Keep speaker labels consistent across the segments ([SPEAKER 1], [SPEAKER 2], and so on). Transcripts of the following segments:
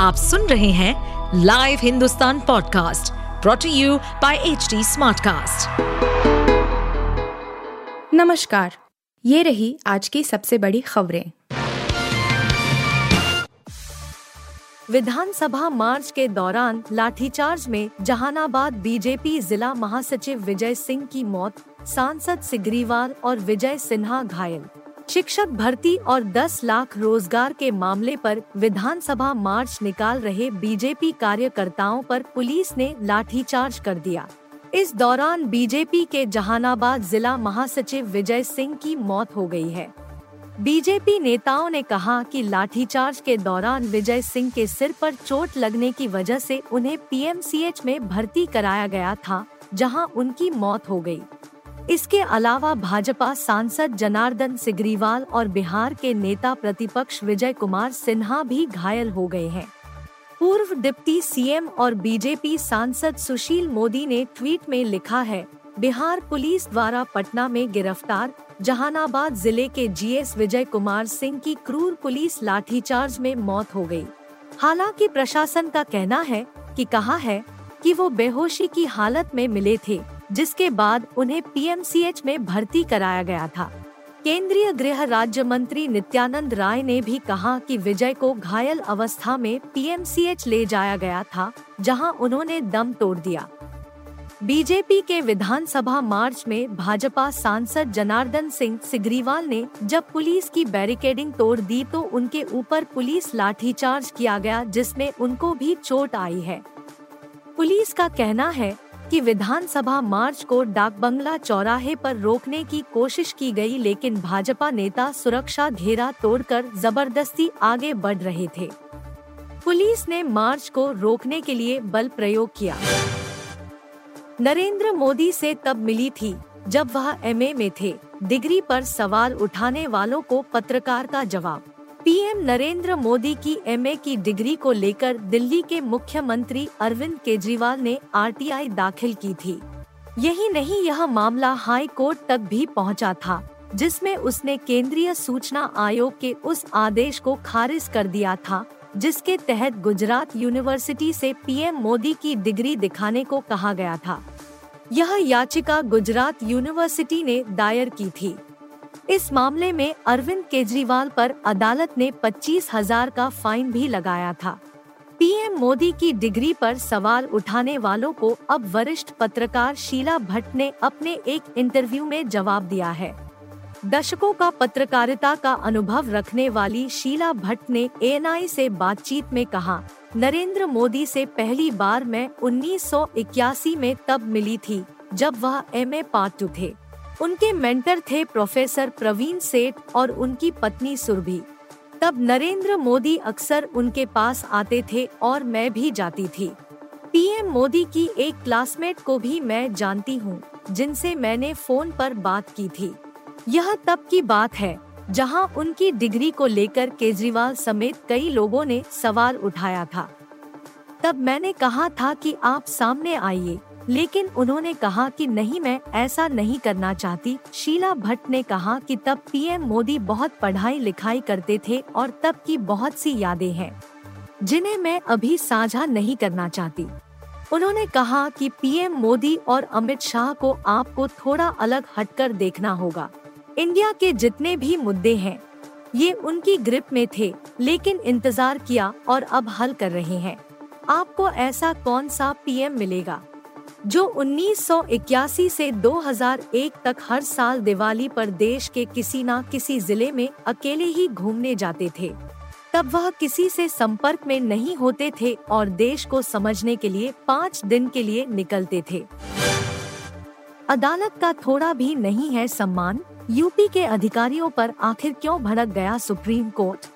[SPEAKER 1] आप सुन रहे हैं live Hindustan podcast brought to you by H Smartcast.
[SPEAKER 2] नमस्कार, ये रही आज की सबसे बड़ी खबरें
[SPEAKER 3] विधानसभा मार्च के दौरान लाठीचार्ज में जहानाबाद बीजेपी जिला महासचिव विजय सिंह की मौत, सांसद सिग्रीवाल और विजय सिन्हा घायल शिक्षक भर्ती और 10 लाख रोज़गार के मामले पर विधानसभा मार्च निकाल रहे बीजेपी कार्यकर्ताओं पर पुलिस ने लाठीचार्ज कर दिया इस दौरान बीजेपी के जहानाबाद जिला महासचिव विजय सिंह की मौत हो गई है बीजेपी नेताओं ने कहा कि लाठीचार्ज के दौरान विजय सिंह के सिर पर चोट लगने की वजह से उन्हें पीएमसीएच में भर्ती कराया गया था, जहाँ उनकी मौत हो गई। इसके अलावा भाजपा सांसद जनार्दन सिग्रीवाल और बिहार के नेता प्रतिपक्ष विजय कुमार सिन्हा भी घायल हो गए हैं पूर्व डिप्टी सीएम और बीजेपी सांसद सुशील मोदी ने ट्वीट में लिखा है, बिहार पुलिस द्वारा पटना में गिरफ़्तार, जहानाबाद ज़िले के जीएस विजय कुमार सिंह की क्रूर पुलिस लाठीचार्ज में मौत हो गई। हालाँकि प्रशासन का कहना है कि कहा है कि वो बेहोशी की हालत में मिले थे जिसके बाद उन्हें पीएमसीएच में भर्ती कराया गया था। केंद्रीय गृह राज्य मंत्री नित्यानंद राय ने भी कहा कि विजय को घायल अवस्था में पीएमसीएच ले जाया गया था, जहाँ उन्होंने दम तोड़ दिया। बीजेपी के विधानसभा मार्च में भाजपा सांसद जनार्दन सिंह सिग्रीवाल ने जब पुलिस की बैरिकेडिंग तोड़ दी तो उनके ऊपर पुलिस लाठीचार्ज किया गया, जिसमें उनको भी चोट आई है। पुलिस का कहना है कि विधानसभा मार्च को डाक बंगला चौराहे पर रोकने की कोशिश की गई, लेकिन भाजपा नेता सुरक्षा घेरा तोड़कर ज़बरदस्ती आगे बढ़ रहे थे। पुलिस ने मार्च को रोकने के लिए बल प्रयोग किया। नरेंद्र मोदी से तब मिली थी, जब वह एमए में थे। डिग्री पर सवाल उठाने वालों को पत्रकार का जवाब। पीएम नरेंद्र मोदी की एमए की डिग्री को लेकर दिल्ली के मुख्यमंत्री अरविंद केजरीवाल ने आरटीआई दाखिल की थी। यही नहीं, यह मामला हाई कोर्ट तक भी पहुँचा था, जिसमें उसने केंद्रीय सूचना आयोग के उस आदेश को खारिज कर दिया था, जिसके तहत गुजरात यूनिवर्सिटी से पीएम मोदी की डिग्री दिखाने को कहा गया था। यह याचिका गुजरात यूनिवर्सिटी ने दायर की थी। इस मामले में अरविंद केजरीवाल पर अदालत ने पच्चीस हज़ार का फाइन भी लगाया था। पीएम मोदी की डिग्री पर सवाल उठाने वालों को अब वरिष्ठ पत्रकार शीला भट्ट ने अपने एक इंटरव्यू में जवाब दिया है। दशकों का पत्रकारिता का अनुभव रखने वाली शीला भट्ट ने एएनआई से बातचीत में कहा, नरेंद्र मोदी से पहली बार मैं 1981 में तब मिली थी, जब वह एम पार्ट थे। उनके मेंटर थे प्रोफेसर प्रवीण सेठ और उनकी पत्नी सुरभि। तब नरेंद्र मोदी अक्सर उनके पास आते थे और मैं भी जाती थी। पीएम मोदी की एक क्लासमेट को भी मैं जानती हूँ, जिनसे मैंने फ़ोन पर बात की थी। यह तब की बात है, जहाँ उनकी डिग्री को लेकर केजरीवाल समेत कई लोगों ने सवाल उठाया था। तब मैंने कहा था कि आप सामने आइए लेकिन उन्होंने कहा कि नहीं, मैं ऐसा नहीं करना चाहती। शीला भट्ट ने कहा कि तब पीएम मोदी बहुत पढ़ाई लिखाई करते थे और तब की बहुत सी यादें हैं, जिन्हें मैं अभी साझा नहीं करना चाहती। उन्होंने कहा कि पीएम मोदी और अमित शाह को आपको थोड़ा अलग हटकर देखना होगा। इंडिया के जितने भी मुद्दे हैं, ये उनकी ग्रिप में थे, लेकिन इंतज़ार किया और अब हल कर रहे हैं। आपको ऐसा कौन सा पीएम मिलेगा? जो 1981 से 2001 तक हर साल दिवाली पर देश के किसी न किसी ज़िले में अकेले ही घूमने जाते थे। तब वह किसी से संपर्क में नहीं होते थे और देश को समझने के लिए पाँच दिन के लिए निकलते थे। अदालत का थोड़ा भी नहीं है सम्मान, यूपी के अधिकारियों पर आखिर क्यों भड़क गया सुप्रीम कोर्ट?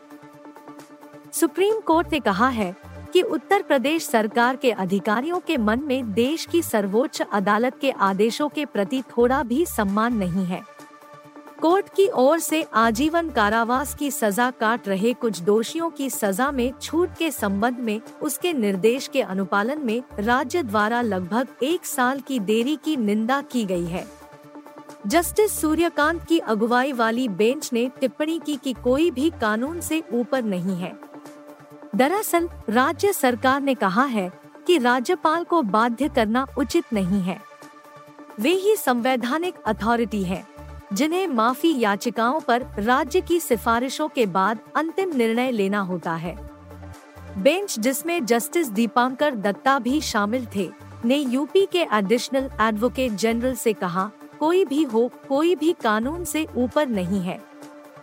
[SPEAKER 3] सुप्रीम कोर्ट ने कहा है कि उत्तर प्रदेश सरकार के अधिकारियों के मन में देश की सर्वोच्च अदालत के आदेशों के प्रति थोड़ा भी सम्मान नहीं है। कोर्ट की ओर से आजीवन कारावास की सजा काट रहे कुछ दोषियों की सजा में छूट के संबंध में उसके निर्देश के अनुपालन में राज्य द्वारा लगभग एक साल की देरी की निंदा की गई है। जस्टिस सूर्यकांत की अगुवाई वाली बेंच ने टिप्पणी की कि कोई भी कानून से ऊपर नहीं है। दरअसल, राज्य सरकार ने कहा है कि राज्यपाल को बाध्य करना उचित नहीं है। वे ही संवैधानिक अथॉरिटी है, जिन्हें माफ़ी याचिकाओं पर राज्य की सिफारिशों के बाद अंतिम निर्णय लेना होता है। बेंच जिसमें जस्टिस दीपांकर दत्ता भी शामिल थे, ने यूपी के एडिशनल एडवोकेट जनरल से कहा, कोई भी हो, कोई भी कानून से ऊपर नहीं है।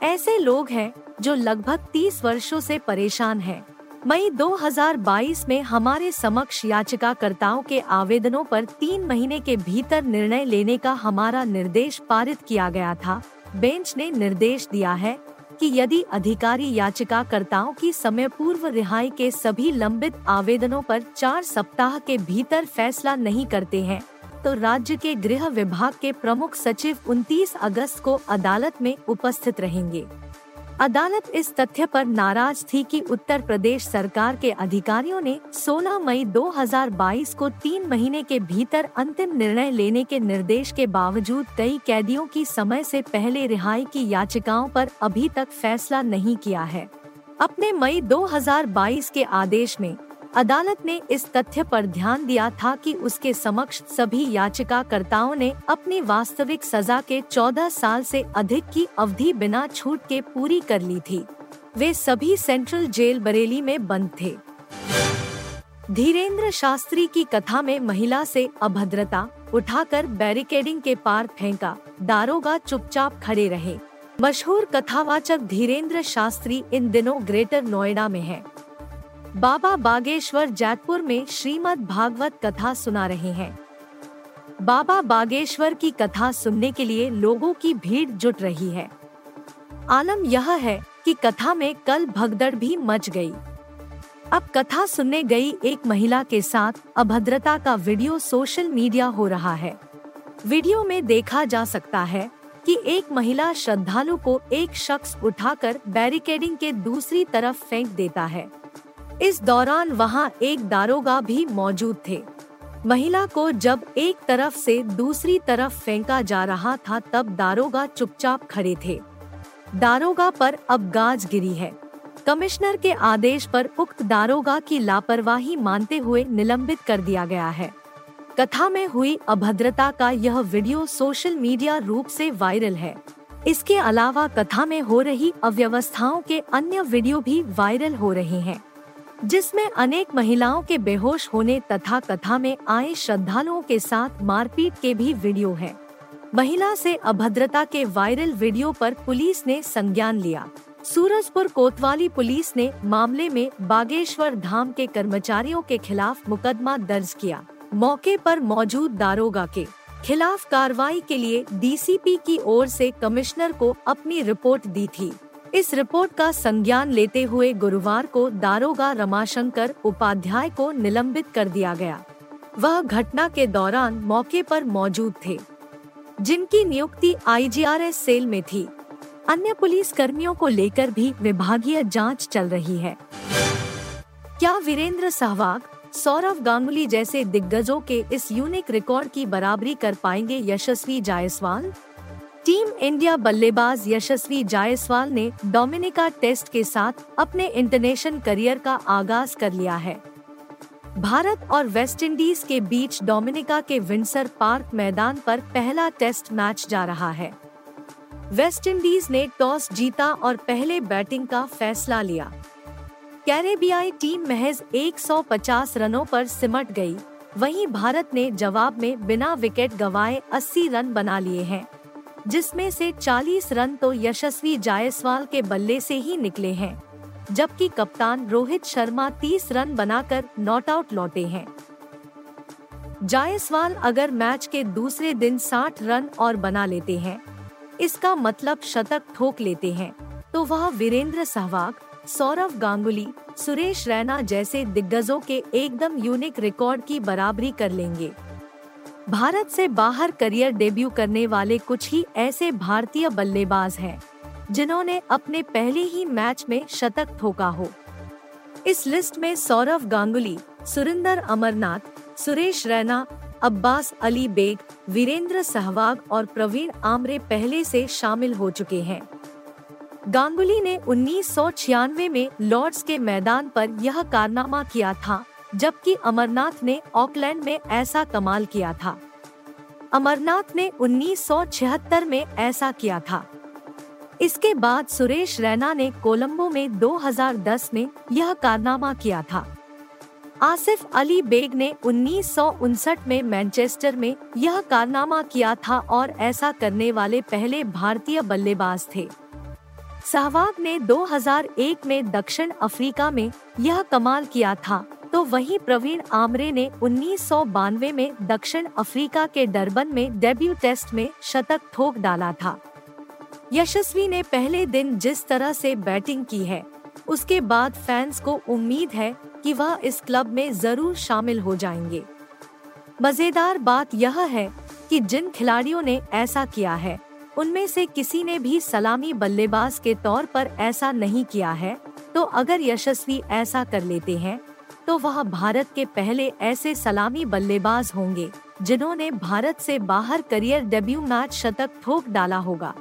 [SPEAKER 3] ऐसे लोग हैं, जो लगभग 30 वर्षों से परेशान हैं। मई 2022 में हमारे समक्ष याचिकाकर्ताओं के आवेदनों पर तीन महीने के भीतर निर्णय लेने का हमारा निर्देश पारित किया गया था। बेंच ने निर्देश दिया है कि यदि अधिकारी याचिकाकर्ताओं की समय पूर्व रिहाई के सभी लंबित आवेदनों पर चार सप्ताह के भीतर फैसला नहीं करते हैं तो राज्य के गृह विभाग के प्रमुख सचिव 29 अगस्त को अदालत में उपस्थित रहेंगे। अदालत इस तथ्य पर नाराज़ थी कि उत्तर प्रदेश सरकार के अधिकारियों ने 16 मई 2022 को तीन महीने के भीतर अंतिम निर्णय लेने के निर्देश के बावजूद कई कैदियों की समय से पहले रिहाई की याचिकाओं पर अभी तक फैसला नहीं किया है। अपने मई 2022 के आदेश में अदालत ने इस तथ्य पर ध्यान दिया था कि उसके समक्ष सभी याचिकाकर्ताओं ने अपनी वास्तविक सजा के 14 साल से अधिक की अवधि बिना छूट के पूरी कर ली थी। वे सभी सेंट्रल जेल बरेली में बंद थे। धीरेन्द्र शास्त्री की कथा में महिला से अभद्रता उठाकर बैरिकेडिंग के पार फेंका, दारोगा चुपचाप खड़े रहे। मशहूर कथावाचक धीरेन्द्र शास्त्री इन दिनों ग्रेटर नोएडा में हैं। बाबा बागेश्वर जैतपुर में श्रीमद् भागवत कथा सुना रहे हैं। बाबा बागेश्वर की कथा सुनने के लिए लोगों की भीड़ जुट रही है। आलम यह है कि कथा में कल भगदड़ भी मच गई। अब कथा सुनने गई एक महिला के साथ अभद्रता का वीडियो सोशल मीडिया हो रहा है। वीडियो में देखा जा सकता है कि एक महिला श्रद्धालु को एक शख्स उठाकर बैरिकेडिंग के दूसरी तरफ़ फेंक देता है। इस दौरान वहाँ एक दारोगा भी मौजूद थे। महिला को जब एक तरफ़ से दूसरी तरफ़ फेंका जा रहा था, तब दारोगा चुपचाप खड़े थे। दारोगा पर अब गाज गिरी है। कमिश्नर के आदेश पर उक्त दारोगा की लापरवाही मानते हुए निलंबित कर दिया गया है। कथा में हुई अभद्रता का यह वीडियो सोशल मीडिया रूप से वायरल है। इसके अलावा कथा में हो रही अव्यवस्थाओं के अन्य वीडियो भी वायरल हो रहे हैं। जिसमें अनेक महिलाओं के बेहोश होने तथा कथा में आए श्रद्धालुओं के साथ मारपीट के भी वीडियो हैं। महिला से अभद्रता के वायरल वीडियो पर पुलिस ने संज्ञान लिया। सूरजपुर कोतवाली पुलिस ने मामले में बागेश्वर धाम के कर्मचारियों के खिलाफ मुकदमा दर्ज किया। मौके पर मौजूद दारोगा के खिलाफ कार्रवाई के लिए डीसीपी की ओर से कमिश्नर को अपनी रिपोर्ट दी थी। इस रिपोर्ट का संज्ञान लेते हुए गुरुवार को दारोगा रमाशंकर उपाध्याय को निलंबित कर दिया गया। वह घटना के दौरान मौके पर मौजूद थे, जिनकी नियुक्ति आईजीआरएस सेल में थी। अन्य पुलिस कर्मियों को लेकर भी विभागीय जाँच चल रही है। क्या वीरेंद्र सहवाग, सौरव गांगुली जैसे दिग्गजों के इस यूनिक रिकॉर्ड की बराबरी कर पाएँगे यशस्वी जायसवाल? टीम इंडिया बल्लेबाज यशस्वी जायसवाल ने डोमिनिका टेस्ट के साथ अपने इंटरनेशनल करियर का आगाज़ कर लिया है। भारत और वेस्टइंडीज के बीच डोमिनिका के विंसर पार्क मैदान पर पहला टेस्ट मैच जा रहा है। वेस्टइंडीज ने टॉस जीता और पहले बैटिंग का फैसला लिया। कैरेबियाई टीम महज 150 रनों पर सिमट गई, वहीं भारत ने जवाब में बिना विकेट गवाए 80 रन बना लिए हैं। जिसमें से 40 रन तो यशस्वी जायसवाल के बल्ले से ही निकले हैं, जबकि कप्तान रोहित शर्मा 30 रन बनाकर नॉट आउट लौटे हैं। जायसवाल अगर मैच के दूसरे दिन 60 रन और बना लेते हैं, इसका मतलब शतक ठोक लेते हैं तो वह वीरेंद्र सहवाग, सौरव गांगुली, सुरेश रैना जैसे दिग्गजों के एकदम यूनिक रिकॉर्ड की बराबरी कर लेंगे। भारत से बाहर करियर डेब्यू करने वाले कुछ ही ऐसे भारतीय बल्लेबाज हैं, जिन्होंने अपने पहले ही मैच में शतक ठोका हो। इस लिस्ट में सौरव गांगुली, सुरिंदर अमरनाथ, सुरेश रैना, अब्बास अली बेग, वीरेंद्र सहवाग और प्रवीण आमरे पहले से शामिल हो चुके हैं। गांगुली ने उन्नीस सौ छियानवे में लॉर्ड्स के मैदान पर यह कारनामा किया था जबकि अमरनाथ ने ऑकलैंड में ऐसा कमाल किया था। अमरनाथ ने 1976 में ऐसा किया था। इसके बाद सुरेश रैना ने कोलंबो में 2010 में यह कारनामा किया था। आसिफ अली बेग ने उन्नीस सौ उनसठ में मैनचेस्टर में यह कारनामा किया था और ऐसा करने वाले पहले भारतीय बल्लेबाज थे। सहवाग ने 2001 में दक्षिण अफ्रीका में यह कमाल किया था। तो वहीं प्रवीण आमरे ने उन्नीस सौ बानवे में दक्षिण अफ्रीका के डरबन में डेब्यू टेस्ट में शतक ठोक डाला था। यशस्वी ने पहले दिन जिस तरह से बैटिंग की है, उसके बाद फैंस को उम्मीद है कि वह इस क्लब में ज़रूर शामिल हो जाएँगे। मज़ेदार बात यह है कि जिन खिलाड़ियों ने ऐसा किया है, उनमें से किसी ने भी सलामी बल्लेबाज के तौर पर ऐसा नहीं किया है तो अगर यशस्वी ऐसा कर लेते हैं तो वह भारत के पहले ऐसे सलामी बल्लेबाज होंगे, जिन्होंने भारत से बाहर करियर डेब्यू मैच शतक ठोक डाला होगा।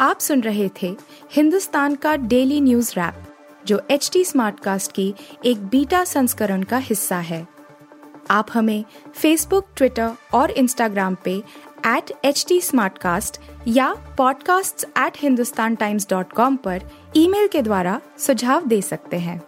[SPEAKER 2] आप सुन रहे थे हिंदुस्तान का डेली न्यूज़ रैप, जो एच टी स्मार्ट कास्ट की एक बीटा संस्करण का हिस्सा है। आप हमें फेसबुक ट्विटर और इंस्टाग्राम पे एट एच टी या podcasts@hindustantimes.com पर ईमेल के द्वारा सुझाव दे सकते हैं।